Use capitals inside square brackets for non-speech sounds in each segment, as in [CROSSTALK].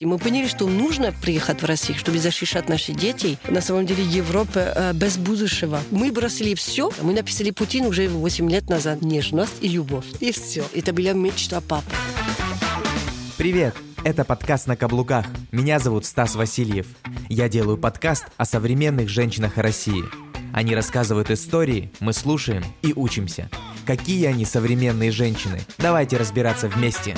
И мы поняли, что нужно приехать в Россию, чтобы защищать наших детей. На самом деле Европа э, без будущего. Мы бросили все. Мы написали Путин уже 8 лет назад. Нежность и любовь. И все. Это была мечта папы. Привет! Это подкаст «На каблуках». Меня зовут Стас Васильев. Я делаю подкаст о современных женщинах России. Они рассказывают истории, мы слушаем и учимся. Какие они современные женщины? Давайте разбираться вместе.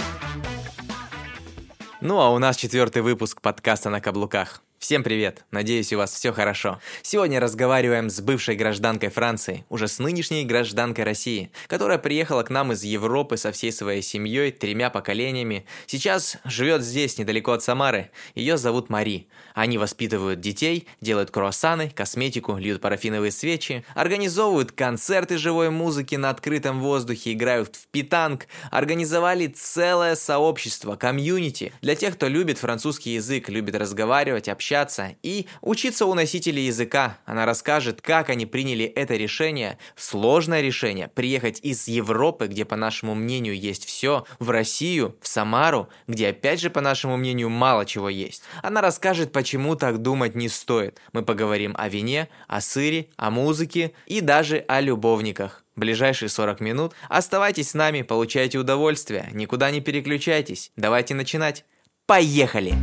Ну а у нас четвертый выпуск подкаста «На каблуках». Всем привет! Надеюсь, у вас все хорошо. Сегодня разговариваем с бывшей гражданкой Франции, уже с нынешней гражданкой России, которая приехала к нам из Европы со всей своей семьей, тремя поколениями. Сейчас живет здесь, недалеко от Самары. Ее зовут Мари. Они воспитывают детей, делают круассаны, косметику, льют парафиновые свечи, организовывают концерты живой музыки на открытом воздухе, играют в питанг, организовали целое сообщество, комьюнити для тех, кто любит французский язык, любит разговаривать, общаться и учиться у носителей языка. Она расскажет, как они приняли это решение, сложное решение, приехать из Европы, где, по нашему мнению, есть все, в Россию, в Самару, где, опять же, по нашему мнению, мало чего есть. Она расскажет, почему так думать не стоит. Мы поговорим о вине, о сыре, о музыке и даже о любовниках ближайшие 40 минут. Оставайтесь с нами, получайте удовольствие, никуда не переключайтесь. Давайте начинать. Поехали!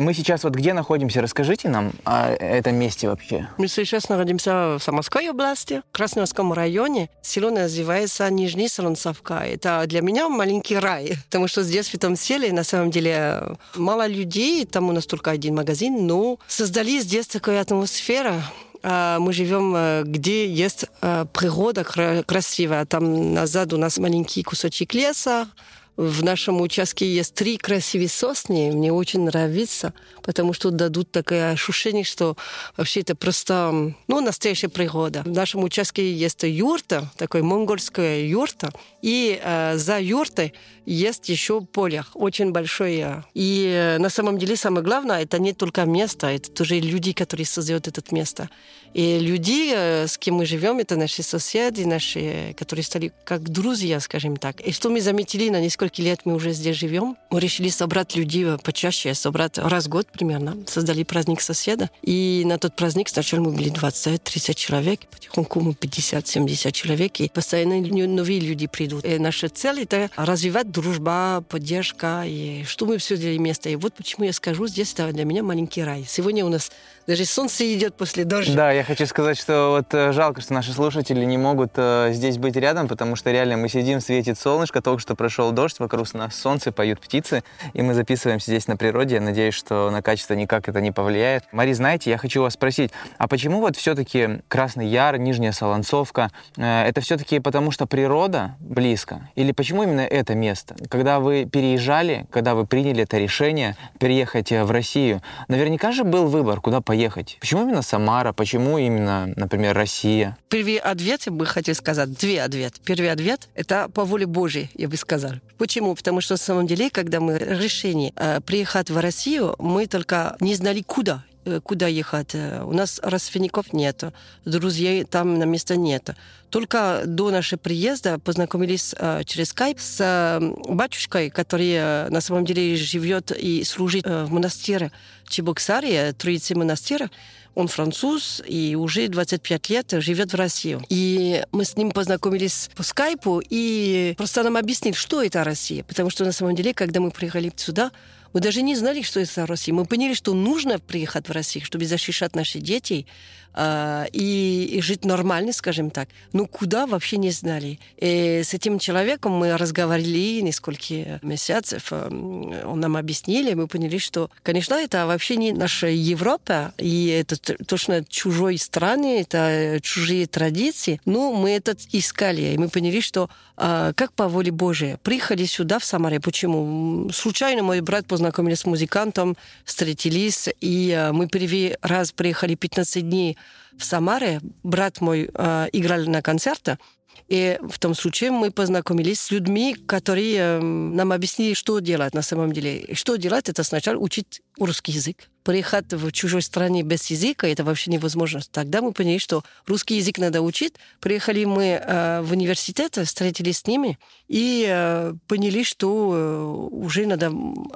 Мы сейчас вот где находимся? Расскажите нам о этом месте вообще. Мы сейчас находимся в Самарской области, в Красноярском районе. Село называется Нижний Солонцовка. Это для меня маленький рай, [LAUGHS] потому что здесь, в этом селе, на самом деле, мало людей, там у нас только один магазин, но создали здесь такую атмосферу, мы живем, где есть природа красивая. Там назад у нас маленький кусочек леса, в нашем участке есть три красивые сосны. Мне очень нравится, потому что дадут такое ощущение, что вообще это просто ну, настоящая природа. В нашем участке есть юрта, такой монгольская юрта. И э, за юртой есть еще поле, очень большое. И э, на самом деле самое главное, это не только место, это тоже люди, которые создают это место. И люди, э, с кем мы живем, это наши соседи, наши, которые стали как друзья, скажем так. И что мы заметили, на несколько лет мы уже здесь живем, мы решили собрать людей почаще, собрать раз в год примерно. Создали праздник соседа. И на тот праздник сначала мы были 20-30 человек, потихоньку мы 50-70 человек, и постоянно новые люди придут. И наша цель — это развивать дружба, поддержка, и что мы все делаем место. И вот почему я скажу, здесь это для меня маленький рай. Сегодня у нас даже солнце идет после дождя. Да, я хочу сказать, что вот э, жалко, что наши слушатели не могут э, здесь быть рядом, потому что реально мы сидим, светит солнышко, только что прошел дождь, вокруг нас солнце, поют птицы, и мы записываемся здесь на природе. Я надеюсь, что на качество никак это не повлияет. Мари, знаете, я хочу вас спросить, а почему вот все-таки Красный Яр, Нижняя Солонцовка, э, это все-таки потому, что природа близко? Или почему именно это место? Когда вы переезжали, когда вы приняли это решение переехать в Россию, наверняка же был выбор, куда поехать? Почему именно Самара? Почему именно, например, Россия? Первый ответ я бы хотел сказать, две ответы. Первый ответ – это по воле Божьей, я бы сказал. Почему? Потому что, на самом деле, когда мы решили э, приехать в Россию, мы только не знали, куда куда ехать. У нас родственников нет, друзей там на место нет. Только до нашего приезда познакомились э, через скайп с э, батюшкой, который э, на самом деле живет и служит э, в монастыре Чебоксаре, Троицы монастыря. Он француз и уже 25 лет живет в России. И мы с ним познакомились по скайпу и просто нам объяснили, что это Россия. Потому что на самом деле, когда мы приехали сюда, мы даже не знали, что это Россия. Мы поняли, что нужно приехать в Россию, чтобы защищать наших детей э, и, и жить нормально, скажем так. Но куда вообще не знали. И с этим человеком мы разговаривали несколько месяцев. Он нам объяснили, мы поняли, что, конечно, это вообще не наша Европа, и это точно чужой страны, это чужие традиции. Но мы это искали, и мы поняли, что э, как по воле Божией приехали сюда, в Самаре. Почему? Случайно мой брат познакомились с музыкантом, встретились, и мы первый раз приехали 15 дней в Самаре. Брат мой э, играл на концерте, и в том случае мы познакомились с людьми, которые э, нам объяснили, что делать на самом деле. Что делать, это сначала учить русский язык приехать в чужой стране без языка, это вообще невозможно. Тогда мы поняли, что русский язык надо учить. Приехали мы э, в университет, встретились с ними и э, поняли, что э, уже надо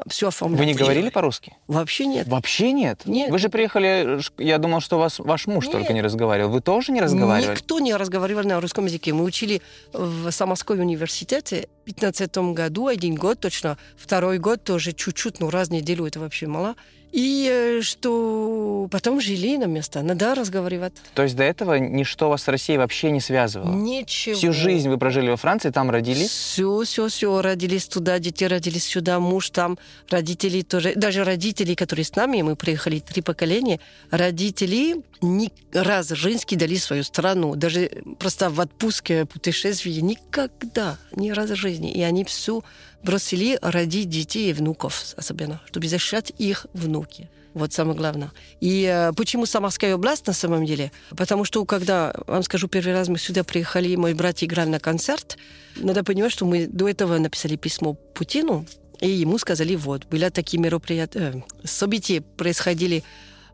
все оформлять. Вы не говорили по-русски? Вообще нет. Вообще нет? Нет. Вы же приехали, я думал, что вас ваш муж Нет. только не разговаривал. Вы тоже не разговаривали? Никто не разговаривал на русском языке. Мы учили в Самарской университете в 15 году, один год точно, второй год тоже чуть-чуть, ну раз в неделю это вообще мало. И э, что потом жили на место, надо разговаривать. То есть до этого ничто вас с Россией вообще не связывало? Ничего. Всю жизнь вы прожили во Франции, там родились? Все, все, все. Родились туда, дети родились сюда, муж там, родители тоже. Даже родители, которые с нами, мы приехали три поколения, родители ни раз в жизни дали свою страну. Даже просто в отпуске, путешествии никогда, ни разу в жизни. И они все бросили ради детей и внуков особенно, чтобы защищать их внуки. Вот самое главное. И э, почему Самарская область на самом деле? Потому что когда, вам скажу, первый раз мы сюда приехали, мой брат играл на концерт, надо понимать, что мы до этого написали письмо Путину, и ему сказали, вот, были такие мероприятия, э, события происходили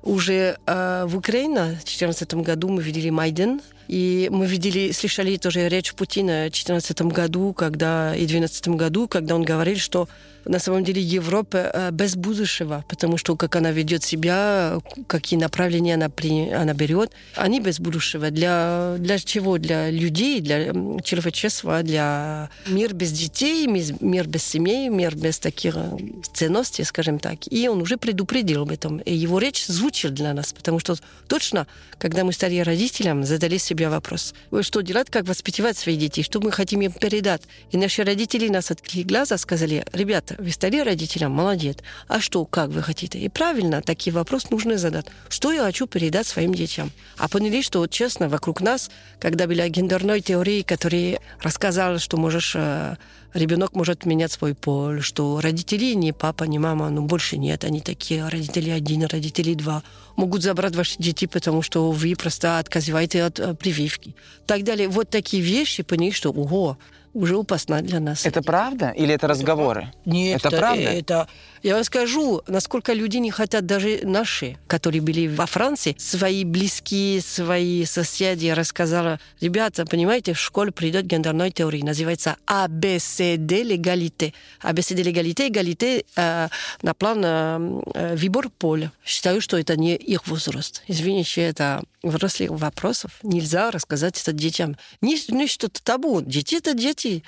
уже э, в Украине в 2014 году мы видели Майдан, и мы видели, слышали тоже речь Путина в 2014 году, когда и в 2012 году, когда он говорил, что на самом деле Европа э, без будущего, потому что как она ведет себя, какие направления она, при, она берет, они без будущего. Для, для чего? Для людей, для человечества, для мир без детей, мир без семей, мир без таких э, ценностей, скажем так. И он уже предупредил об этом. И его речь звучит для нас, потому что точно, когда мы стали родителям, задали себе вопрос, «Ой, что делать, как воспитывать своих детей, что мы хотим им передать. И наши родители нас открыли глаза, сказали, ребята, вы стали родителям, молодец. А что, как вы хотите? И правильно, такие вопросы нужно задать. Что я хочу передать своим детям? А поняли, что, вот, честно, вокруг нас, когда были гендерной теории, которые рассказали, что можешь э, ребенок может менять свой пол, что родители не папа, не мама, ну больше нет, они такие, родители один, родители два, могут забрать ваши дети, потому что вы просто отказываете от э, прививки. Так далее. Вот такие вещи, поняли, что, ого, уже опасно для нас. Это правда или это разговоры? Нет, Это правда? Это, я вам скажу, насколько люди не хотят, даже наши, которые были во Франции, свои близкие, свои соседи рассказали, ребята, понимаете, в школе придет гендерной теории, называется ABCD легалите. ABCD легалите, эгалите э, на план э, э, выбор поля. Считаю, что это не их возраст. Извините, это взрослых вопросов. Нельзя рассказать это детям. Не, не что-то табу. Дети это дети.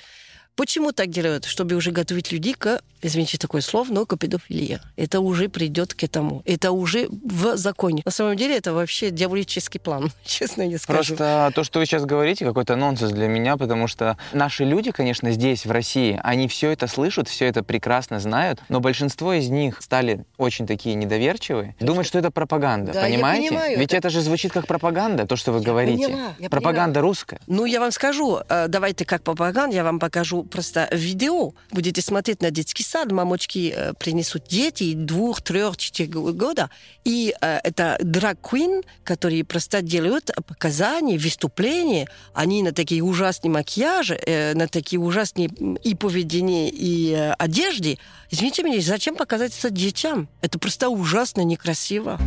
Почему так делают? Чтобы уже готовить людей к, извините такое слово, но к педофилии. Это уже придет к этому. Это уже в законе. На самом деле это вообще дьяволический план, [LAUGHS] честно я скажу. Просто то, что вы сейчас говорите, какой-то нонсенс для меня, потому что наши люди, конечно, здесь, в России, они все это слышат, все это прекрасно знают, но большинство из них стали очень такие недоверчивые, думают, что это пропаганда, Да, я понимаете? понимаю, Ведь это- это же звучит как пропаганда, то, что вы Я говорите. поняла, я пропаганда русская. Ну, я вам скажу, э, давайте как пропаганда, я вам покажу просто видео. Будете смотреть на детский сад, мамочки э, принесут дети двух, трех, четырех года. И э, это драг-квин, которые просто делают показания, выступления. Они на такие ужасные макияжи, э, на такие ужасные и поведения, и э, одежды. Извините меня, зачем показать это детям? Это просто ужасно некрасиво.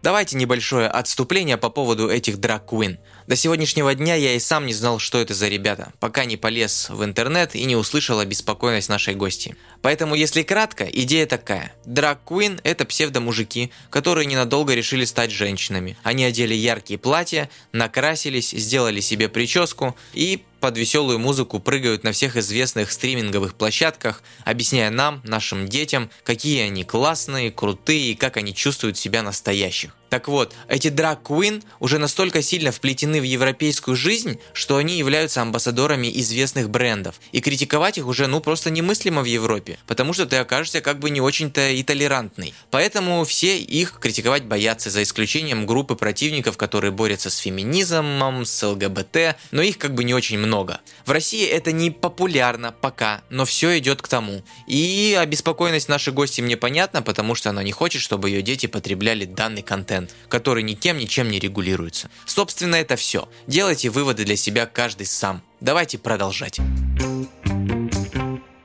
Давайте небольшое отступление по поводу этих драг-квин. До сегодняшнего дня я и сам не знал, что это за ребята, пока не полез в интернет и не услышал обеспокоенность нашей гости. Поэтому, если кратко, идея такая. Драг-квин – это псевдо-мужики, которые ненадолго решили стать женщинами. Они одели яркие платья, накрасились, сделали себе прическу и под веселую музыку прыгают на всех известных стриминговых площадках, объясняя нам, нашим детям, какие они классные, крутые и как они чувствуют себя настоящих. Так вот, эти драг-квин уже настолько сильно вплетены в европейскую жизнь, что они являются амбассадорами известных брендов. И критиковать их уже ну просто немыслимо в Европе, потому что ты окажешься как бы не очень-то и толерантный. Поэтому все их критиковать боятся, за исключением группы противников, которые борются с феминизмом, с ЛГБТ, но их как бы не очень много. В России это не популярно пока, но все идет к тому. И обеспокоенность нашей гости мне понятна, потому что она не хочет, чтобы ее дети потребляли данный контент, который никем ничем не регулируется. Собственно, это все. Делайте выводы для себя каждый сам. Давайте продолжать.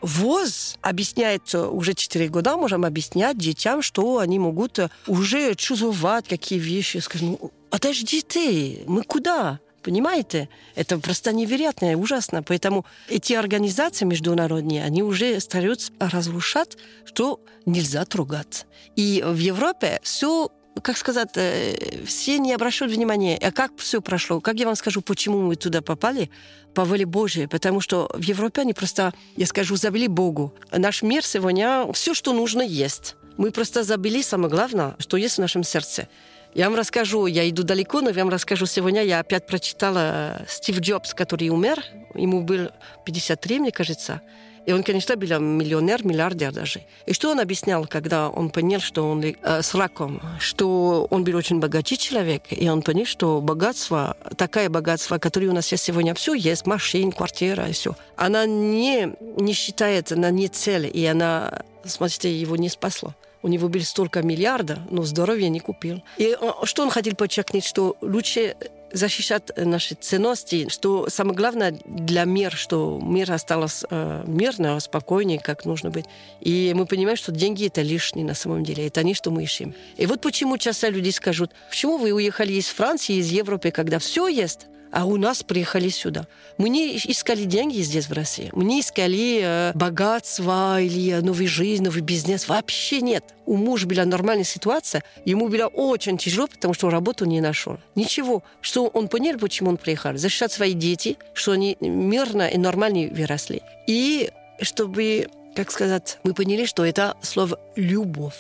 ВОЗ объясняет уже 4 года, можем объяснять детям, что они могут уже чувствовать какие вещи. Скажем, ну, подождите, мы куда? Понимаете? Это просто невероятно и ужасно. Поэтому эти организации международные, они уже стараются разрушать, что нельзя трогать. И в Европе все как сказать, э, все не обращают внимания. А как все прошло? Как я вам скажу, почему мы туда попали? По воле Божьей. Потому что в Европе они просто, я скажу, забыли Богу. Наш мир сегодня, все, что нужно, есть. Мы просто забыли самое главное, что есть в нашем сердце. Я вам расскажу, я иду далеко, но я вам расскажу сегодня, я опять прочитала э, Стив Джобс, который умер, ему был 53, мне кажется, и он, конечно, был миллионер, миллиардер даже. И что он объяснял, когда он понял, что он э, с раком, что он был очень богатый человек, и он понял, что богатство, такое богатство, которое у нас есть сегодня, все есть, машин, квартира и все. Она не, не считает, она не цель, и она, смотрите, его не спасло. У него было столько миллиардов, но здоровье не купил. И что он хотел подчеркнуть, что лучше защищать наши ценности, что самое главное для мира, что мир остался э, мирно, спокойнее, как нужно быть. И мы понимаем, что деньги это лишние на самом деле, это не что мы ищем. И вот почему часто люди скажут, почему вы уехали из Франции, из Европы, когда все есть, а у нас приехали сюда. Мы не искали деньги здесь, в России. Мы не искали э, богатства или новую жизнь, новый бизнес. Вообще нет. У мужа была нормальная ситуация. Ему было очень тяжело, потому что работу не нашел. Ничего. Что он понял, почему он приехал. Защищать свои дети, что они мирно и нормально выросли. И чтобы, как сказать, мы поняли, что это слово «любовь».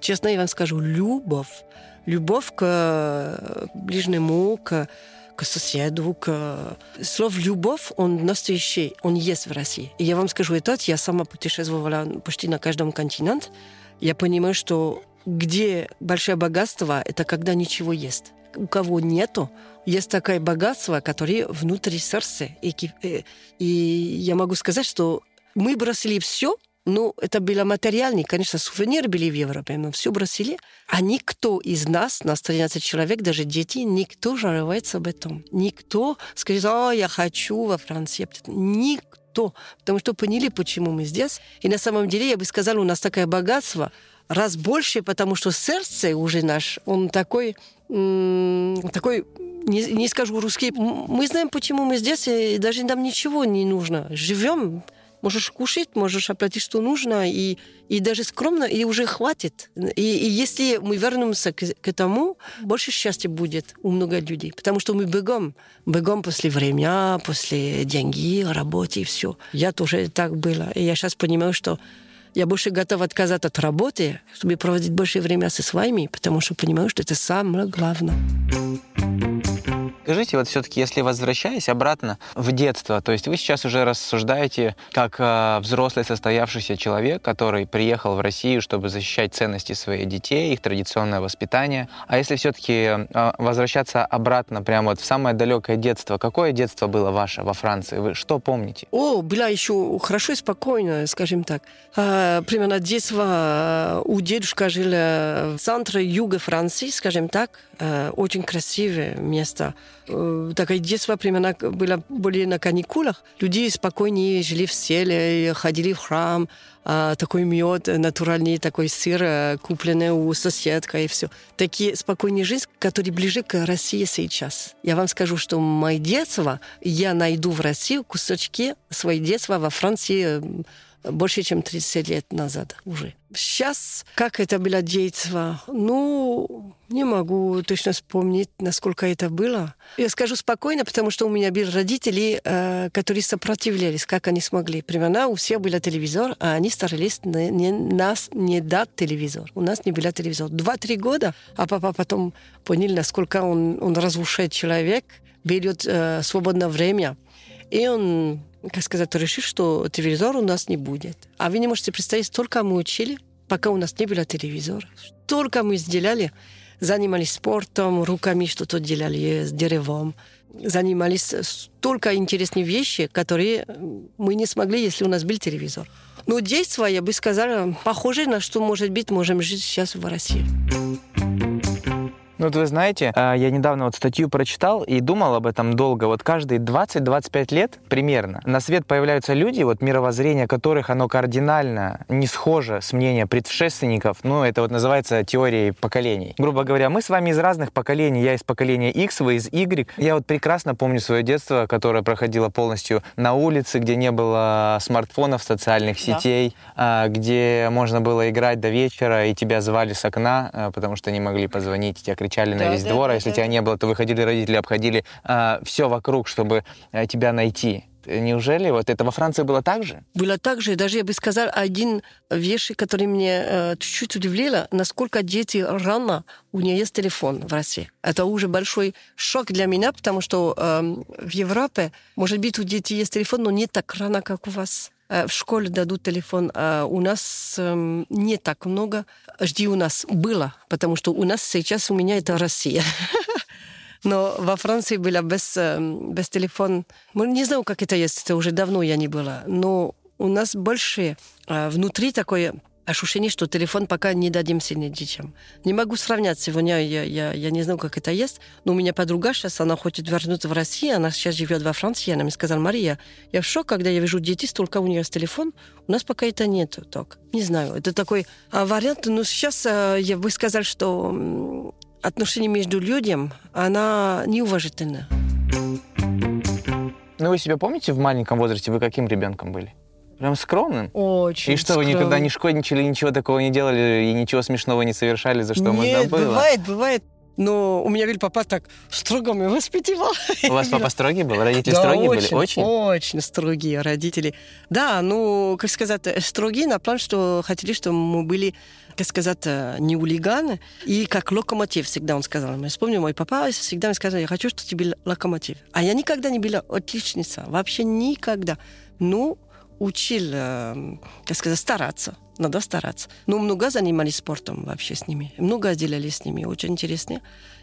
Честно я вам скажу, любовь. Любовь к э, ближнему, к к соседу, к... Слово «любовь», он настоящий, он есть в России. И я вам скажу, это я сама путешествовала почти на каждом континенте. Я понимаю, что где большое богатство, это когда ничего есть. У кого нету, есть такое богатство, которое внутри сердца. И, э, и я могу сказать, что мы бросили все, ну, это было материальный, конечно, сувениры были в Европе, мы все бросили. А никто из нас, нас 13 человек, даже дети, никто жалуется об этом. Никто скажет, о, я хочу во Франции. Никто. Потому что поняли, почему мы здесь. И на самом деле, я бы сказала, у нас такое богатство, раз больше, потому что сердце уже наш, он такой, такой не, не скажу русский. Мы знаем, почему мы здесь, и даже нам ничего не нужно. Живем, можешь кушать, можешь оплатить, что нужно, и, и даже скромно, и уже хватит. И, и если мы вернемся к, к этому, больше счастья будет у много людей. Потому что мы бегом, бегом после времени, после деньги, работы и все. Я тоже так была. И я сейчас понимаю, что я больше готова отказаться от работы, чтобы проводить больше времени со своими, потому что понимаю, что это самое главное. Скажите, вот все-таки, если возвращаясь обратно в детство, то есть вы сейчас уже рассуждаете как э, взрослый состоявшийся человек, который приехал в Россию, чтобы защищать ценности своих детей, их традиционное воспитание. А если все-таки э, возвращаться обратно прямо вот в самое далекое детство, какое детство было ваше во Франции? Вы что помните? О, было еще хорошо и спокойно, скажем так. А, примерно детство у дедушка жил в центре юга Франции, скажем так. А, очень красивое место Э, такое детство примерно было более на каникулах. Люди спокойнее жили в селе, ходили в храм, а, такой мед натуральный, такой сыр, э, купленный у соседка и все. Такие спокойные жизнь, которые ближе к России сейчас. Я вам скажу, что мое детство, я найду в России кусочки своего детства во Франции больше, чем 30 лет назад уже. Сейчас, как это было детство, ну, не могу точно вспомнить, насколько это было. Я скажу спокойно, потому что у меня были родители, э, которые сопротивлялись, как они смогли. Примерно у всех был телевизор, а они старались не, не, нас не дать телевизор. У нас не был телевизор. Два-три года, а папа потом понял, насколько он, он разрушает человек, берет э, свободное время. И он как сказать, решил, что телевизор у нас не будет. А вы не можете представить, столько мы учили, пока у нас не было телевизора. Столько мы сделали. Занимались спортом, руками что-то делали с деревом. Занимались столько интересных вещей, которые мы не смогли, если у нас был телевизор. Но действия, я бы сказала, похоже на что, может быть, можем жить сейчас в России. Ну, вот вы знаете, а, я недавно вот статью прочитал и думал об этом долго. Вот каждые 20-25 лет примерно на свет появляются люди, вот мировоззрение которых оно кардинально не схоже с мнением предшественников. Ну, это вот называется теорией поколений. Грубо говоря, мы с вами из разных поколений. Я из поколения X, вы из Y. Я вот прекрасно помню свое детство, которое проходило полностью на улице, где не было смартфонов, социальных сетей, да. где можно было играть до вечера, и тебя звали с окна, а, потому что не могли позвонить, тебя кричали да, на весь да, двор, а если да. тебя не было, то выходили родители, обходили а, все вокруг, чтобы а, тебя найти. Неужели вот это во Франции было так же? Было так же. Даже я бы сказала, один вещь, который меня э, чуть-чуть удивила, насколько дети рано, у нее есть телефон в России. Это уже большой шок для меня, потому что э, в Европе, может быть, у детей есть телефон, но не так рано, как у вас. Э, в школе дадут телефон, а у нас э, не так много. Жди у нас было, потому что у нас сейчас у меня это Россия. [LAUGHS] Но во Франции была без, э, без телефона. Не знаю, как это есть, это уже давно я не была. Но у нас больше э, внутри такое ощущение, что телефон пока не дадим сильным детям. Не могу сравнять сегодня, я, я, я не знаю, как это есть, но у меня подруга сейчас, она хочет вернуться в Россию, она сейчас живет во Франции, она мне сказала, Мария, я в шок, когда я вижу детей, столько у нее есть телефон, у нас пока это нет. Так. Не знаю, это такой а, вариант, но сейчас а, я бы сказала, что отношение между людям, она неуважительная. Ну, вы себя помните в маленьком возрасте, вы каким ребенком были? Прям скромным? Очень И что, скромным. вы никогда не шкодничали, ничего такого не делали и ничего смешного не совершали, за что Нет, можно было? бывает, бывает. Но у меня, говорит, папа так строго меня воспитывал. У вас [LAUGHS] папа строгий был? Родители да, строгие очень, были? Очень? Очень строгие родители. Да, ну, как сказать, строгие на план, что хотели, чтобы мы были как сказать, э, не улиганы, и как локомотив всегда он сказал. Я вспомню, мой папа всегда мне сказал, я хочу, чтобы ты был локомотив. А я никогда не была отличница, вообще никогда. Ну, учил, э, как сказать, стараться. Надо стараться. Ну, много занимались спортом вообще с ними. Много делали с ними. Очень интересно.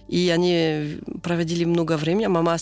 И они проводили много времени. Мама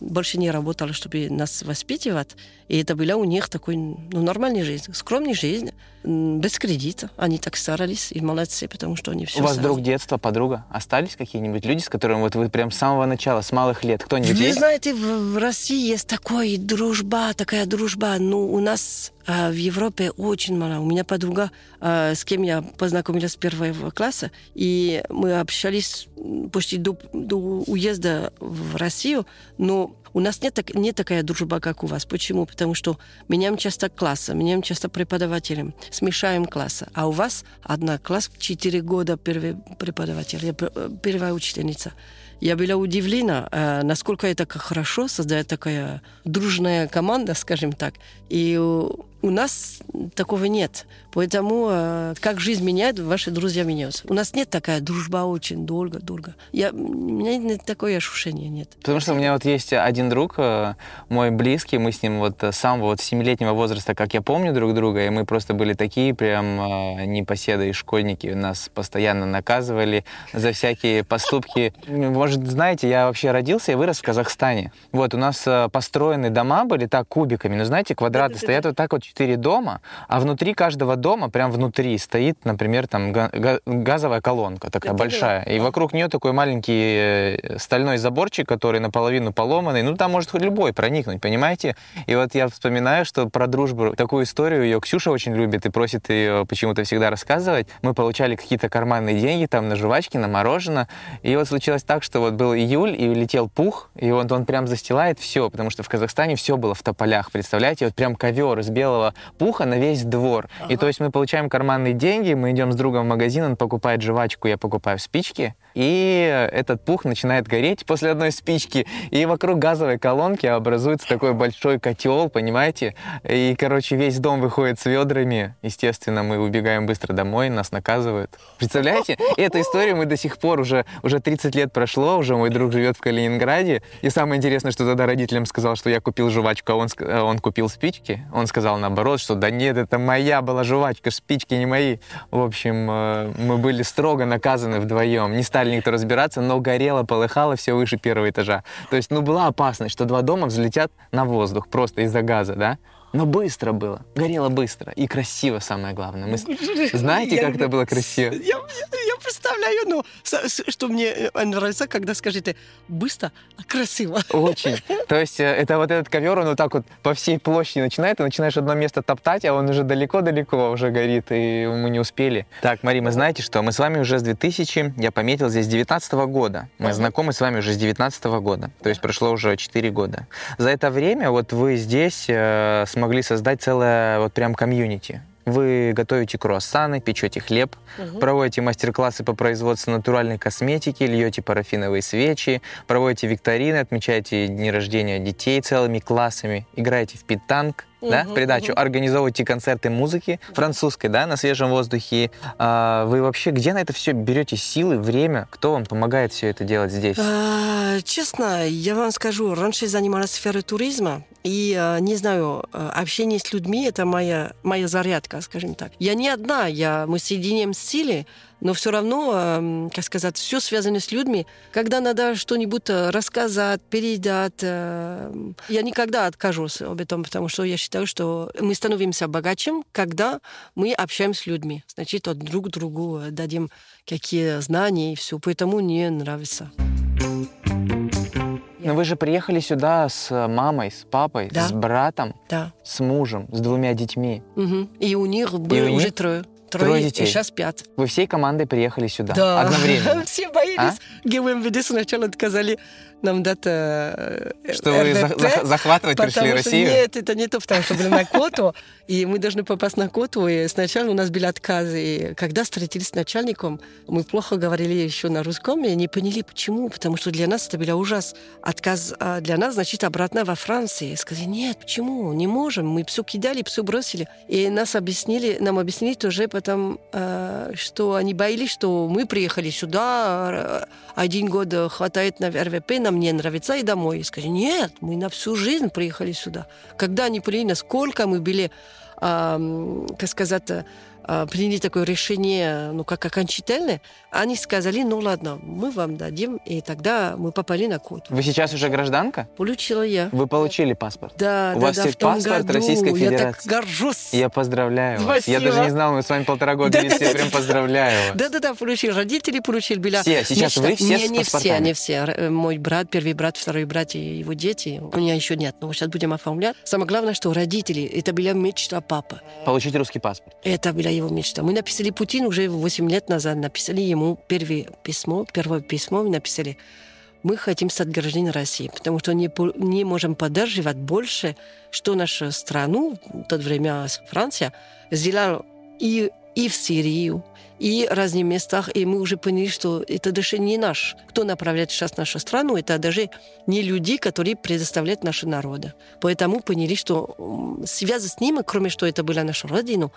больше не работала, чтобы нас воспитывать. И это была у них такой ну, нормальная жизнь, скромная жизнь, без кредита. Они так старались и молодцы, потому что они все У вас друг детства, подруга? Остались какие-нибудь люди, с которыми вот вы прям с самого начала, с малых лет? Кто-нибудь Вы есть? знаете, в, в России есть такая дружба, такая дружба. Ну, у нас а, в Европе очень мало. У меня подруга, а, с кем я познакомилась с первого класса, и мы общались почти до, до уезда в Россию, но у нас нет, так, нет такая дружба, как у вас. Почему? Потому что меняем часто классы, меняем часто преподавателем, смешаем классы. А у вас одна класс, четыре года первый преподаватель, первая учительница. Я была удивлена, э, насколько это хорошо создает такая дружная команда, скажем так. И у нас такого нет. Поэтому э, как жизнь меняет, ваши друзья меняются. У нас нет такая дружба очень долго-долго. Я, у меня нет такое ощущение, нет. Потому что у меня вот есть один друг, э, мой близкий, мы с ним вот с самого вот семилетнего возраста, как я помню друг друга, и мы просто были такие прям непоседы и школьники. Нас постоянно наказывали за всякие поступки. Может, знаете, я вообще родился и вырос в Казахстане. Вот, у нас построены дома были так кубиками, ну, знаете, квадраты стоят вот так вот четыре дома, а внутри каждого дома, прям внутри, стоит, например, там газовая колонка такая Это большая. Да. И вокруг нее такой маленький э, стальной заборчик, который наполовину поломанный. Ну, там может хоть любой проникнуть, понимаете? И вот я вспоминаю, что про дружбу, такую историю ее Ксюша очень любит и просит ее почему-то всегда рассказывать. Мы получали какие-то карманные деньги там на жвачки, на мороженое. И вот случилось так, что вот был июль, и летел пух, и вот он прям застилает все, потому что в Казахстане все было в тополях, представляете? Вот прям ковер из белого пуха на весь двор. Ага. И то есть мы получаем карманные деньги, мы идем с другом в магазин, он покупает жвачку, я покупаю спички, и этот пух начинает гореть после одной спички, и вокруг газовой колонки образуется такой большой котел, понимаете? И, короче, весь дом выходит с ведрами. Естественно, мы убегаем быстро домой, нас наказывают. Представляете? И эту историю мы до сих пор, уже, уже 30 лет прошло, уже мой друг живет в Калининграде, и самое интересное, что тогда родителям сказал, что я купил жвачку, а он, он купил спички. Он сказал наоборот, что да нет, это моя была жвачка, спички не мои. В общем, э, мы были строго наказаны вдвоем. Не стали никто разбираться, но горело, полыхало все выше первого этажа. То есть, ну, была опасность, что два дома взлетят на воздух просто из-за газа, да? Но быстро было, горело быстро и красиво, самое главное. Мы... [LAUGHS] Знаете, как это было красиво? Я, я, я представляю, но что мне нравится, когда скажете быстро, а красиво. Очень. [LAUGHS] То есть это вот этот ковер, он вот так вот по всей площади начинает, ты начинаешь одно место топтать, а он уже далеко-далеко уже горит, и мы не успели. Так, Мари, мы знаете что? Мы с вами уже с 2000, я пометил здесь 19 года. Мы знакомы с вами уже с 19 года. То есть прошло уже 4 года. За это время вот вы здесь э, смогли создать целое вот прям комьюнити. Вы готовите круассаны, печете хлеб, угу. проводите мастер-классы по производству натуральной косметики, льете парафиновые свечи, проводите викторины, отмечаете дни рождения детей целыми классами, играете в питанг, угу, да, в придачу, угу. организовываете концерты музыки французской, да, на свежем воздухе. А, вы вообще где на это все берете силы, время? Кто вам помогает все это делать здесь? А, честно, я вам скажу, раньше занималась сферой туризма, и, а, не знаю, а, общение с людьми — это моя, моя зарядка, скажем так. Я не одна, я, мы соединяем силы, но все равно, как сказать, все связано с людьми. Когда надо что-нибудь э, рассказать, передать, э, я никогда откажусь об этом, потому что я считаю, что мы становимся богаче, когда мы общаемся с людьми. Значит, друг другу дадим какие знания и все. Поэтому мне нравится. Но вы же приехали сюда с мамой, с папой, да. с братом, да. с мужем, с двумя детьми. Угу. И у них было уже них... трое. Трое, Трое детей. И сейчас пять. Вы всей командой приехали сюда? Да. Одновременно? [LAUGHS] Все боялись. А? ГУМВД сначала отказали нам дать э, Что вы за, захватывать пришли Россию? Нет, это не то, потому что были на Коту, и мы должны попасть на Коту, и сначала у нас были отказы. И когда встретились с начальником, мы плохо говорили еще на русском, и не поняли, почему, потому что для нас это был ужас. Отказ а для нас, значит, обратно во Франции. Сказали, нет, почему, не можем, мы все кидали, все бросили. И нас объяснили, нам объяснили тоже потом, э, что они боялись, что мы приехали сюда, э, один год хватает на РВП, нам не нравится, и домой. И сказали, нет, мы на всю жизнь приехали сюда. Когда они поняли, насколько мы были, как сказать, приняли такое решение, ну, как окончательное, они сказали, ну, ладно, мы вам дадим, и тогда мы попали на код. Вы сейчас уже гражданка? Получила я. Вы получили паспорт? Да, У да, вас да, есть паспорт году. Российской Федерации? Я так горжусь. Я поздравляю Спасибо. вас. Я даже не знал, мы с вами полтора года да, вместе, да, я прям поздравляю вас. Да-да-да, получил. Родители получили. Была все, сейчас мечта. вы все не, не все, не все. Мой брат, первый брат, второй брат и его дети. У меня еще нет, но сейчас будем оформлять. Самое главное, что родители, это была мечта папы. Получить русский паспорт. Это была его мечта. Мы написали Путин уже 8 лет назад написали ему первое письмо, первое письмо написали, мы хотим стать гражданином России, потому что не, не можем поддерживать больше, что нашу страну, в то время Франция, сделала и, и в Сирию, и в разных местах, и мы уже поняли, что это даже не наш. Кто направляет сейчас нашу страну, это даже не люди, которые предоставляют наши народы. Поэтому поняли, что связь с ними, кроме что это была наша родина,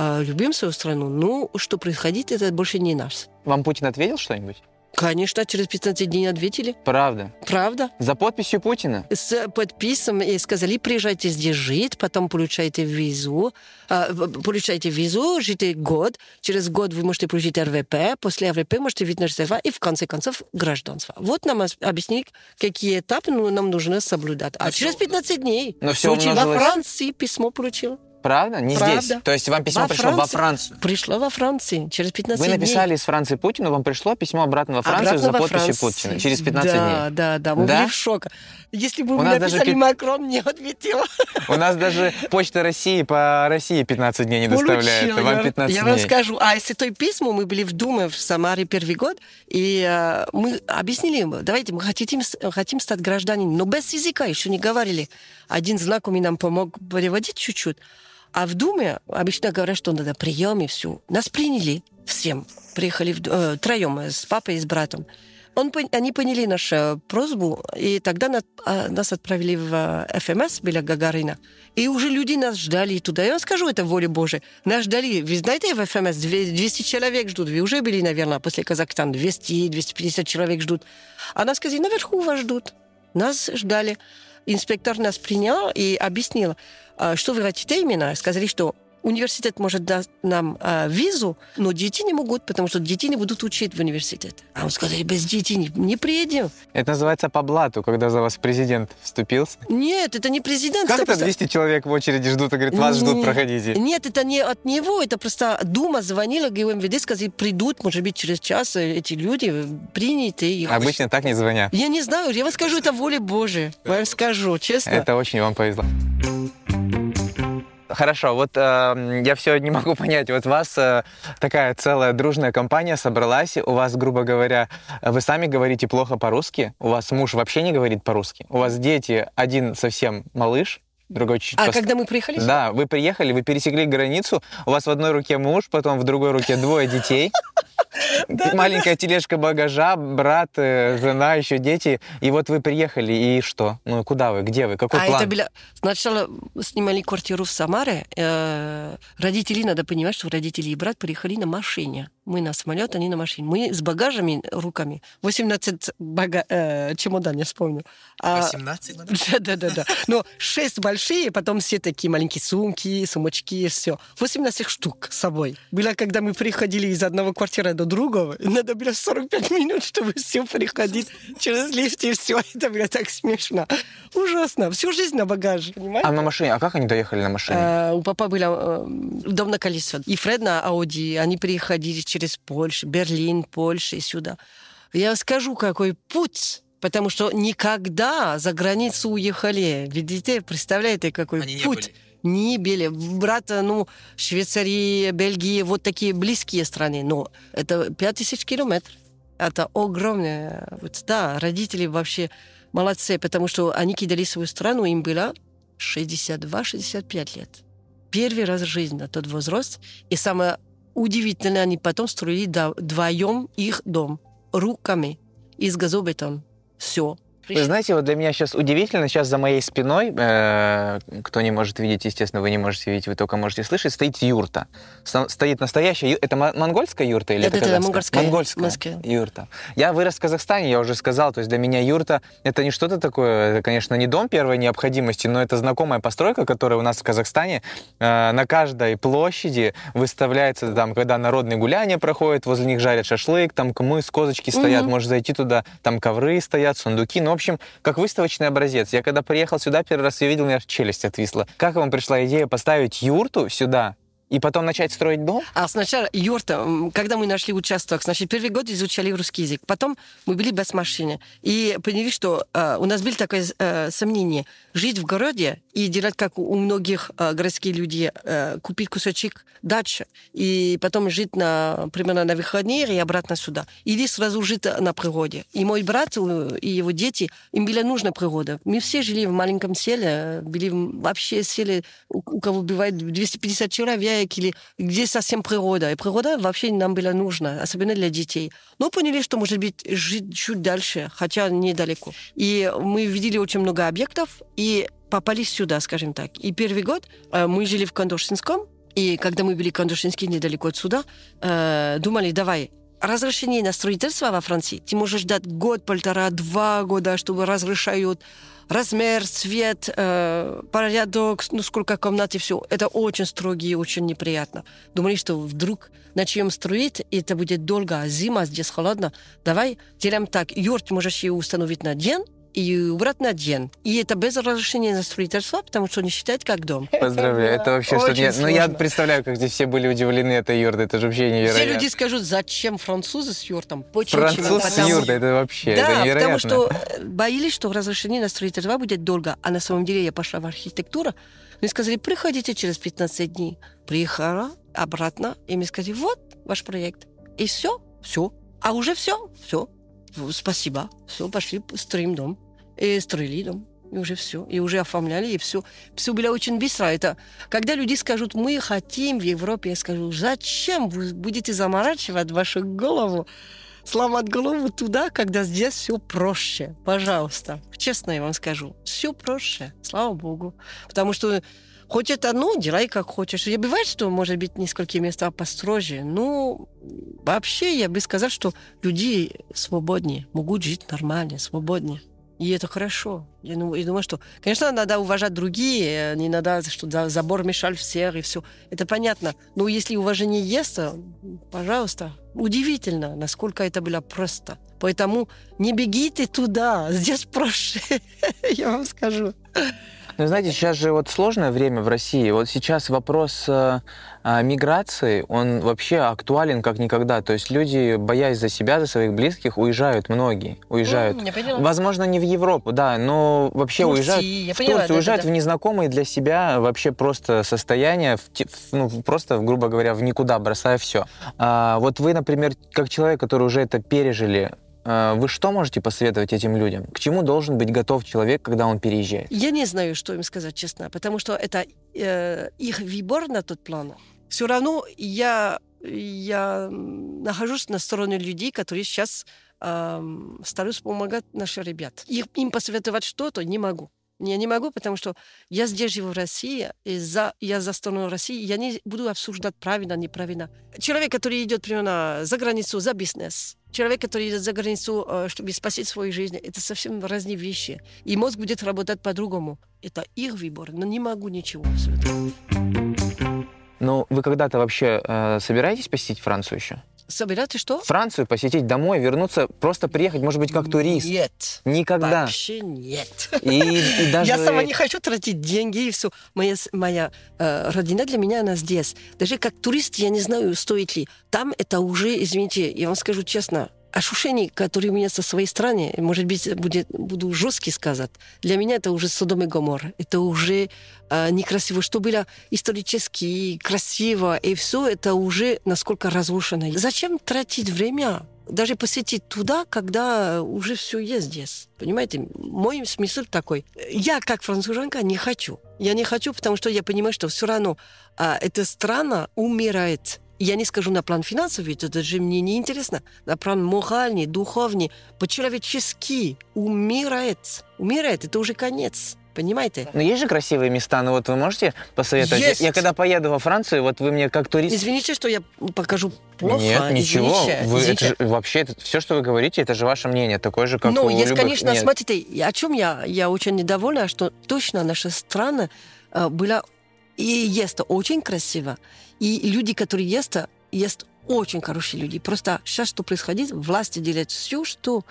а, любим свою страну, но что происходит, это больше не нас. Вам Путин ответил что-нибудь? Конечно, через 15 дней ответили. Правда? Правда. За подписью Путина? С подписом и сказали, приезжайте здесь жить, потом получайте визу, э, получайте визу, жите год, через год вы можете получить РВП, после РВП можете вид на жительство и в конце концов гражданство. Вот нам объяснили, какие этапы нам нужно соблюдать. А через 15 дней Но все во Франции письмо получил. Правда? Не Правда. здесь? То есть вам письмо во пришло Франции. во Францию? Пришло во Франции через 15 Вы дней. написали из Франции Путину, вам пришло письмо обратно во Францию обратно за подписью Франции. Путина через 15 да, дней? Да, да, да. Мы да? были в шоке. Если бы У вы нас написали даже... Макрон, не ответил. У нас даже Почта России по России 15 дней не доставляет. Получил, вам 15 я дней. вам скажу. А если то письмо, мы были в Думе в Самаре первый год, и э, мы объяснили им, давайте, мы хотим, хотим стать гражданином, но без языка еще не говорили. Один знакомый нам помог переводить чуть-чуть. А в Думе обычно говорят, что надо прием и все. Нас приняли всем. Приехали в, э, троем, с папой и с братом. Он, они поняли нашу просьбу, и тогда нас, а, нас отправили в ФМС Беля Гагарина. И уже люди нас ждали туда. Я вам скажу, это воля Божия. Нас ждали. Вы знаете, в ФМС 200 человек ждут. Вы уже были, наверное, после Казахстана. 200-250 человек ждут. А нас сказали, наверху вас ждут. Нас ждали. Инспектор нас принял и объяснил, а, что вы хотите именно. Сказали, что университет может дать нам э, визу, но дети не могут, потому что дети не будут учить в университете. А он сказал, без детей не, не приедем. Это называется по блату, когда за вас президент вступился. Нет, это не президент. Как это просто- 200 человек в очереди ждут и говорит, вас ждут, Не- проходите? Нет, это не от него, это просто Дума звонила ГУМВД, сказали, придут, может быть, через час э, эти люди э, приняты. их. Обычно так не звонят. Я не знаю, я вам скажу, это воля Божия. Я вам скажу, честно. Это очень вам повезло. Хорошо, вот э, я все не могу [LAUGHS] понять. Вот вас э, такая целая дружная компания собралась. У вас, грубо говоря, вы сами говорите плохо по-русски. У вас муж вообще не говорит по-русски. У вас дети, один совсем малыш, другой чуть А пос- когда мы приехали? Да, вы приехали, вы пересекли границу, у вас в одной руке муж, потом в другой руке двое детей, [LAUGHS] маленькая тележка багажа, брат, э, жена, еще дети, и вот вы приехали, и что? Ну, куда вы, где вы, какой А план? Сначала снимали квартиру в Самаре. Э, родители, надо понимать, что родители и брат приехали на машине. Мы на самолет, они на машине. Мы с багажами руками. 18 бага... э, чемодан, я вспомню. А- 18? Да, да, да, да. Но шесть большие, потом все такие маленькие сумки, сумочки, все. 18 штук с собой. Было, когда мы приходили из одного квартиры до другого, надо было 45 минут, чтобы все приходить через лифт и все. Это было так смешно. Ужасно. Всю жизнь на багаже, понимаете? А на машине, а как они доехали на машине? Э, у папа было э, дом на колесо. И Фред на Ауди. Они приходили через Польшу, Берлин, Польша и сюда. Я скажу, какой путь. Потому что никогда за границу уехали. Видите, представляете, какой Они не путь. Не были. Брат, ну, Швейцария, Бельгия, вот такие близкие страны. Но это 5000 километров. Это огромное. Вот, да, родители вообще молодцы, потому что они кидали свою страну, им было 62-65 лет. Первый раз в жизни на тот возраст. И самое удивительное, они потом строили вдвоем их дом руками из газобетона. Все. Вы знаете, вот для меня сейчас удивительно, сейчас за моей спиной, э, кто не может видеть, естественно, вы не можете видеть, вы только можете слышать, стоит юрта. Сто- стоит настоящая ю- Это мо- монгольская юрта или Да, это да, монгольская. Монгольская Монгольская. юрта. Я вырос в Казахстане, я уже сказал, то есть для меня юрта это не что-то такое, это, конечно, не дом первой необходимости, но это знакомая постройка, которая у нас в Казахстане э, на каждой площади выставляется, там, когда народные гуляния проходят, возле них жарят шашлык, там кмыс, козочки стоят, Мгм. можешь зайти туда, там ковры стоят, сундуки, ну, в общем, как выставочный образец. Я когда приехал сюда, первый раз я видел, у меня челюсть отвисла. Как вам пришла идея поставить юрту сюда и потом начать строить дом? А сначала юрта, когда мы нашли участок, значит, первый год изучали русский язык. Потом мы были без машины. И поняли, что э, у нас было такое э, сомнение. Жить в городе и делать, как у многих э, городских людей, э, купить кусочек дачи и потом жить на, примерно на выходные и обратно сюда. Или сразу жить на природе. И мой брат э, и его дети, им была нужна природа. Мы все жили в маленьком селе, э, были вообще селе, у, у кого бывает 250 человек, или где совсем природа. И природа вообще нам была нужна, особенно для детей. Но поняли, что, может быть, жить чуть дальше, хотя недалеко. И мы видели очень много объектов, и попали сюда, скажем так. И первый год э, мы жили в Кондошинском, и когда мы были в Кондошинске недалеко отсюда, э, думали, давай, разрешение на строительство во Франции, ты можешь дать год, полтора, два года, чтобы разрешают размер, цвет, э, порядок, ну, сколько комнат и все. Это очень строгие, очень неприятно. Думали, что вдруг начнем строить, и это будет долго, а зима, здесь холодно. Давай делаем так, юрт можешь ее установить на день, и убрать на день. И это без разрешения на строительство, потому что не считать как дом. Поздравляю, это вообще что-то... Ну, я представляю, как здесь все были удивлены этой юртой, это же вообще Все невероятно. люди скажут, зачем французы с юртом? Почему? Француз с Потому- юртой, это вообще, это Да, невероятно. потому что э, боялись, что разрешение на строительство будет долго. А на самом деле я пошла в архитектуру. Мне сказали, приходите через 15 дней. Приехала обратно, и мне сказали, вот ваш проект. И все, все. А уже все, все. Спасибо. Все, пошли, строим дом. И строили дом. И уже все. И уже оформляли, и все. Все было очень быстро. Это когда люди скажут, мы хотим в Европе, я скажу, зачем вы будете заморачивать вашу голову, сломать голову туда, когда здесь все проще. Пожалуйста. Честно я вам скажу. Все проще. Слава Богу. Потому что хоть это, ну, делай как хочешь. И бывает, что, может быть, несколько места построже. Ну, вообще, я бы сказал, что люди свободнее, могут жить нормально, свободнее. И это хорошо. Я, ну, я думаю, что, конечно, надо уважать другие, не надо, что за- забор мешал всех и все. Это понятно. Но если уважение есть, то, пожалуйста, удивительно, насколько это было просто. Поэтому не бегите туда, [LAUGHS] здесь проще, [LAUGHS] я вам скажу. Ну, знаете, сейчас же вот сложное время в России. Вот сейчас вопрос э, э, миграции, он вообще актуален как никогда. То есть люди, боясь за себя, за своих близких, уезжают многие. Уезжают. Я поняла. Возможно, не в Европу, да, но вообще Турции, уезжают я в поняла, Турцию, да, уезжают да, да. в незнакомые для себя вообще просто состояния, в в- ну, просто, грубо говоря, в никуда, бросая все. вот вы, например, как человек, который уже это пережили, а, вы что можете посоветовать этим людям? К чему должен быть готов человек, когда он переезжает? Я не знаю, что им сказать честно, потому что это э, их выбор на тот план. Все равно я, я нахожусь на стороне людей, которые сейчас эм, стараюсь помогать нашим ребят. Им посоветовать что-то не могу. Я не могу, потому что я здесь живу в России, и за, я за сторону России, я не буду обсуждать правильно, неправильно. Человек, который идет примерно за границу, за бизнес, человек, который идет за границу, э, чтобы спасти свою жизнь, это совсем разные вещи. И мозг будет работать по-другому. Это их выбор, но не могу ничего абсолютно. Ну, вы когда-то вообще э, собираетесь посетить Францию еще? Собираться что? Францию посетить домой, вернуться, просто приехать, может быть, как турист? Нет. Никогда. Вообще нет. И, и [LAUGHS] даже... Я сама не хочу тратить деньги и все. Моя, моя э, родина для меня, она здесь. Даже как турист я не знаю, стоит ли. Там это уже, извините, я вам скажу честно, ощущение, которое у меня со своей стороны, может быть, будет, буду жесткий сказать, для меня это уже Содом и Гомор. Это уже э, некрасиво. Что было исторически красиво, и все это уже насколько разрушено. Зачем тратить время даже посетить туда, когда уже все есть здесь. Понимаете, мой смысл такой. Я, как француженка, не хочу. Я не хочу, потому что я понимаю, что все равно а, эта страна умирает. Я не скажу на план финансовый, это даже мне не интересно. На план моральный, духовный, по-человечески умирает. Умирает, это уже конец. Понимаете? Но есть же красивые места, ну вот вы можете посоветовать? Есть. Я когда поеду во Францию, вот вы мне как турист... Извините, что я покажу плохо. Нет, ничего. Извините, Вы, это извините. же- вообще, это, все, что вы говорите, это же ваше мнение, такое же, как Ну, у есть, любых. конечно, Нет. смотрите, о чем я, я очень недовольна, что точно наша страна э, была и есть очень красиво. И люди, которые есть, есть очень хорошие люди. Просто сейчас что происходит? Власти делают все, что,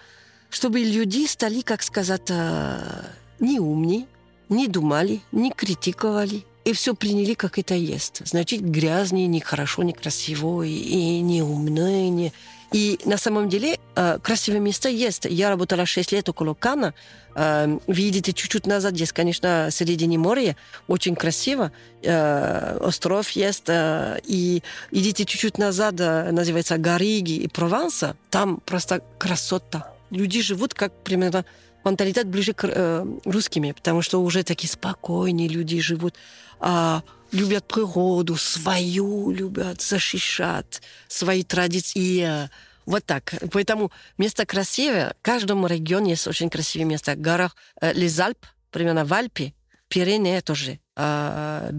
чтобы люди стали, как сказать, э, не умные, не думали, не критиковали. И все приняли, как это есть. Значит, грязные, нехорошо, некрасиво, и, и неумные, не... И на самом деле э, красивые места есть. Я работала 6 лет около Кана. Э, видите, чуть-чуть назад здесь, конечно, середине моря. Очень красиво. Э, остров есть. и идите чуть-чуть назад, называется Гариги и Прованса. Там просто красота. Люди живут как примерно менталитет ближе к э, русскими, потому что уже такие спокойные люди живут, а, любят природу, свою любят, защищать свои традиции. э, Вот так. Поэтому место красивое. В каждом регионе есть очень красивые места. В горах э, Alpes, примерно в Альпе, Пиренеи тоже, э,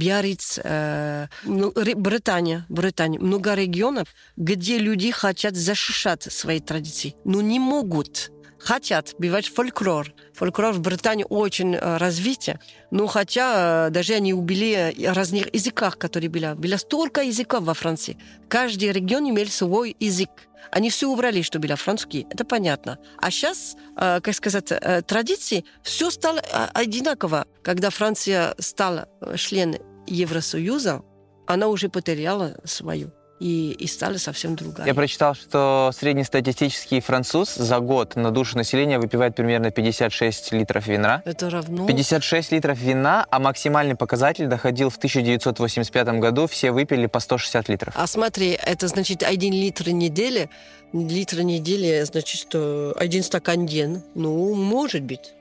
э, ну, Британия, Британия. Много регионов, где люди хотят защищать свои традиции, но не могут хотят бывать фольклор. Фольклор в Британии очень э, развит, но хотя э, даже они убили э, разных языках, которые были. Было столько языков во Франции. Каждый регион имел свой язык. Они все убрали, что было французский, это понятно. А сейчас, как сказать, традиции, все стало одинаково. Когда Франция стала членом Евросоюза, она уже потеряла свою и, и стала совсем другая. Я прочитал, что среднестатистический француз за год на душу населения выпивает примерно 56 литров вина. Это равно... 56 литров вина, а максимальный показатель доходил в 1985 году, все выпили по 160 литров. А смотри, это значит один литр недели. Литр недели значит, что один стакан день. Ну, может быть.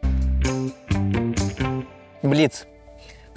Блиц.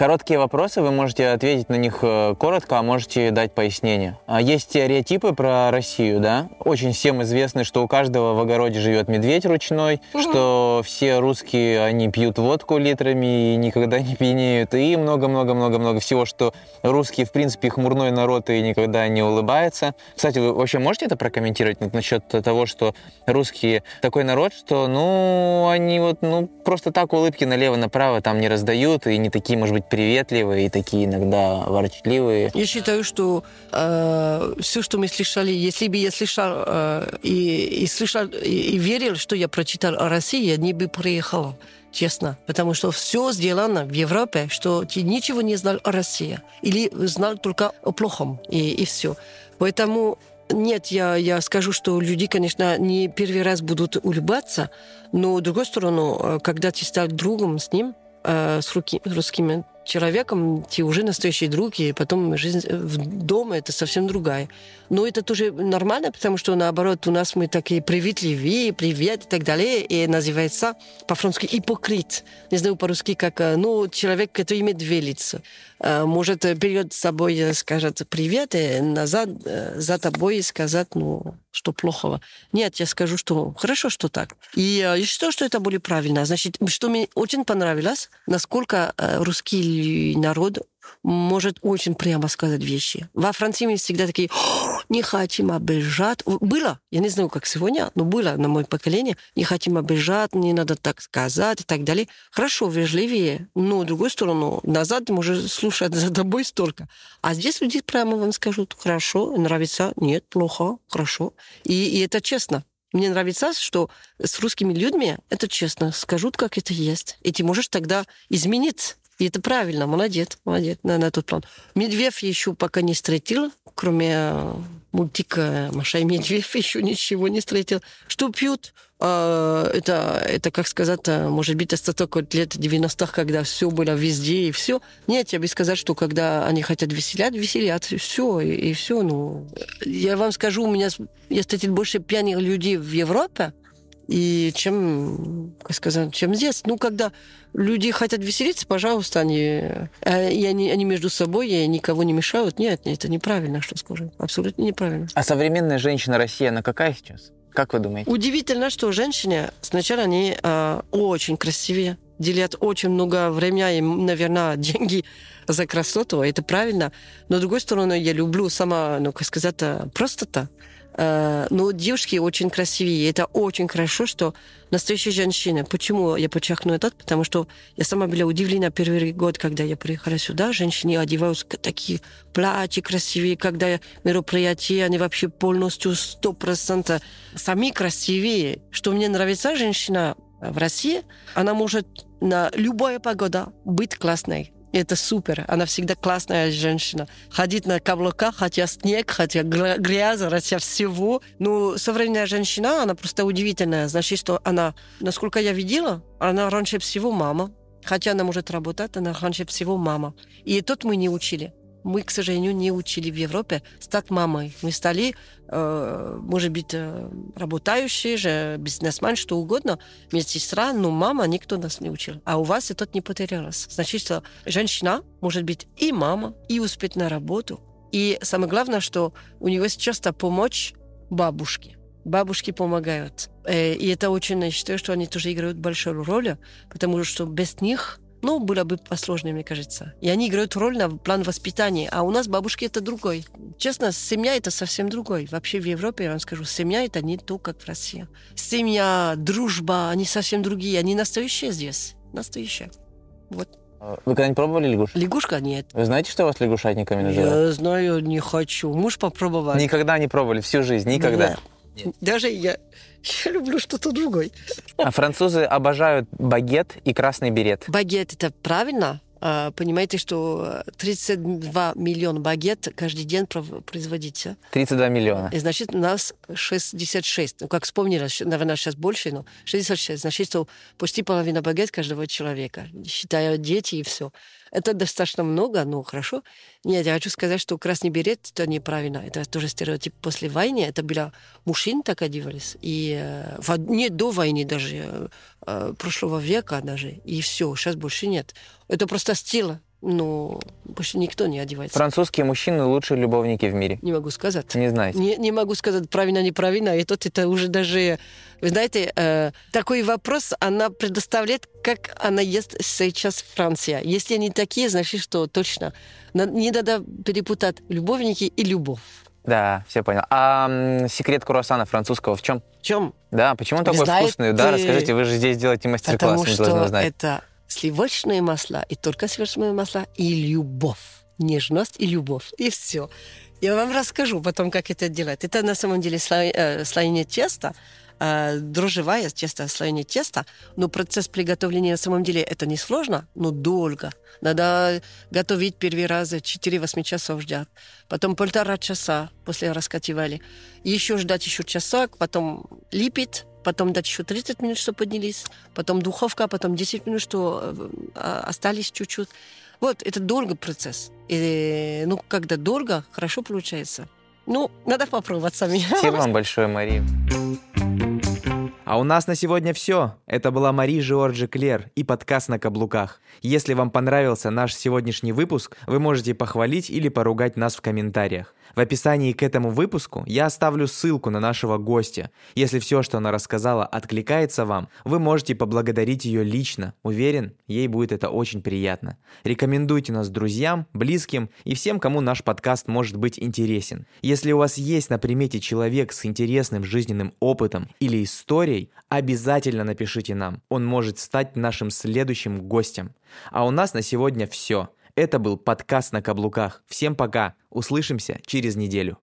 Короткие вопросы, вы можете ответить на них э, коротко, а можете дать пояснение. А Есть стереотипы про Россию, да? Очень всем известно, что у каждого в огороде живет медведь ручной, что все русские, они пьют водку литрами и никогда не пьянеют, и много-много-много-много всего, что русские, в принципе, хмурной народ и никогда не улыбается. Кстати, вы вообще можете это прокомментировать насчет того, что русские такой народ, что, ну, они вот, ну, просто так улыбки налево-направо там не раздают, и не такие, может быть, приветливые, и такие иногда ворчливые. Я считаю, что э, все, что мы слышали, если бы я слышал э, и, и слышал и, и верил, что я прочитал о России, я не бы приехала, честно. Потому что все сделано в Европе, что ты ничего не знал о России. Или знал только о плохом, и, и все. Поэтому нет, я, я скажу, что люди, конечно, не первый раз будут улыбаться, но, с другой стороны, э, когда ты стал другом с ним, э, с, руки, с русским человеком, ты уже настоящий друг, и потом жизнь в дома это совсем другая. Но это тоже нормально, потому что, наоборот, у нас мы такие приветливые, привет и так далее, и называется по-французски ипокрит. Не знаю по-русски, как, э, ну, человек, который имеет две лица. Э, Может, перед собой скажет привет, и назад э, за тобой сказать, ну, что плохого. Нет, я скажу, что хорошо, что так. И я считаю, что это более правильно. Значит, что мне очень понравилось, насколько народ может очень прямо сказать вещи. Во Франции мы всегда такие, не хотим обижать. Было, я не знаю, как сегодня, но было на мое поколение, не хотим обижать, не надо так сказать и так далее. Хорошо, вежливее, но, с другой стороны, назад может слушать за тобой столько. А здесь люди прямо вам скажут, хорошо, нравится, нет, плохо, хорошо. И, и это честно. Мне нравится, что с русскими людьми это честно, скажут, как это есть. И ты можешь тогда изменить и это правильно, молодец, молодец на, на тот план. Медведь еще пока не встретил, кроме мультика «Маша и Медведь» [LAUGHS] еще ничего не встретил. Что пьют? Это, это, как сказать, может быть, остаток от лет 90-х, когда все было везде и все. Нет, я бы сказал, что когда они хотят веселять, веселят, все, и, и все. Ну, я вам скажу, у меня я встретил больше пьяных людей в Европе, и чем, как сказать, чем здесь. Ну, когда люди хотят веселиться, пожалуйста, они, э, и они, они между собой и никого не мешают. Нет, нет, это неправильно, что скажу. Абсолютно неправильно. А современная женщина Россия, она какая сейчас? Как вы думаете? Удивительно, что женщины сначала они э, очень красивые, делят очень много времени и, наверное, [LAUGHS] деньги за красоту, это правильно. Но, с другой стороны, я люблю сама, ну, как сказать, простота. Э, но девушки очень красивые. Это очень хорошо, что настоящие женщины. Почему я подчеркну это? Потому что я сама была удивлена первый год, когда я приехала сюда. Женщины одеваются такие платья красивые, когда мероприятия, они вообще полностью сто процентов сами красивее. Что мне нравится, женщина в России, она может на любая погода быть классной. Это супер. Она всегда классная женщина. Ходить на каблуках, хотя снег, хотя грязь, хотя всего. Но современная женщина, она просто удивительная. Значит, что она, насколько я видела, она раньше всего мама. Хотя она может работать, она раньше всего мама. И тут мы не учили мы, к сожалению, не учили в Европе стать мамой. Мы стали, может быть, э, работающие же, бизнесмен, что угодно, медсестра, но мама никто нас не учил. А у вас это не потерялось. Значит, что женщина может быть и мама, и успеть на работу. И самое главное, что у него есть часто помочь бабушке. Бабушки помогают. Э, и это очень, я считаю, что они тоже играют большую роль, потому что без них ну, было бы посложнее, мне кажется. И они играют роль на план воспитания. А у нас бабушки это другой. Честно, семья это совсем другой. Вообще в Европе, я вам скажу, семья это не то, как в России. Семья, дружба, они совсем другие. Они настоящие здесь. Настоящие. Вот. А вы когда-нибудь пробовали лягушку? Лягушка нет. Вы знаете, что вас лягушатниками называют? Я знаю, не хочу. Муж попробовал. Никогда не пробовали, всю жизнь, никогда? Нет. Даже я, я люблю что-то другое. А французы обожают багет и красный берет. Багет это правильно? А, понимаете, что 32 миллиона багет каждый день производится. 32 миллиона. И значит, у нас 66. Ну, как вспомнила, наверное, сейчас больше, но 66. Значит, что почти половина багет каждого человека, считая дети и все. Это достаточно много, но хорошо. Нет, я хочу сказать, что красный берет это неправильно. Это тоже стереотип после войны. Это было мужчин так одевались. И э, не до войны даже, э, прошлого века даже. И все, сейчас больше нет. Это просто стиль. Но больше никто не одевается. Французские мужчины лучшие любовники в мире. Не могу сказать. Не знаете? Не, не могу сказать правильно, неправильно. И тут это уже даже... Вы знаете, э, такой вопрос она предоставляет, как она есть сейчас Франция. Если они такие, значит, что точно. Не надо перепутать любовники и любовь. Да, все понял. А секрет круассана французского в чем? В чем? Да, почему он такой знаете- вкусный? Да, расскажите, вы же здесь делаете мастер-класс, Потому мы что должны знать. это сливочное масло, и только сливочное масло, и любовь. Нежность и любовь. И все. Я вам расскажу потом, как это делать. Это на самом деле э, слоение теста, э, дрожжевое тесто, слоение теста. Но процесс приготовления на самом деле это не сложно, но долго. Надо готовить первый раз 4-8 часов ждать. Потом полтора часа после раскативали. Еще ждать еще часок, потом липить, потом дать еще 30 минут, чтобы поднялись, потом духовка, потом 10 минут, что э, а, остались чуть-чуть. Вот, это долгий процесс. И, ну, когда долго, хорошо получается. Ну, надо попробовать сами. Спасибо вам большое, Мария. А у нас на сегодня все. Это была Мари Жорджи Клер и подкаст на каблуках. Если вам понравился наш сегодняшний выпуск, вы можете похвалить или поругать нас в комментариях. В описании к этому выпуску я оставлю ссылку на нашего гостя. Если все, что она рассказала, откликается вам, вы можете поблагодарить ее лично. Уверен, ей будет это очень приятно. Рекомендуйте нас друзьям, близким и всем, кому наш подкаст может быть интересен. Если у вас есть на примете человек с интересным жизненным опытом или историей, обязательно напишите нам. Он может стать нашим следующим гостем. А у нас на сегодня все. Это был подкаст на каблуках. Всем пока. Услышимся через неделю.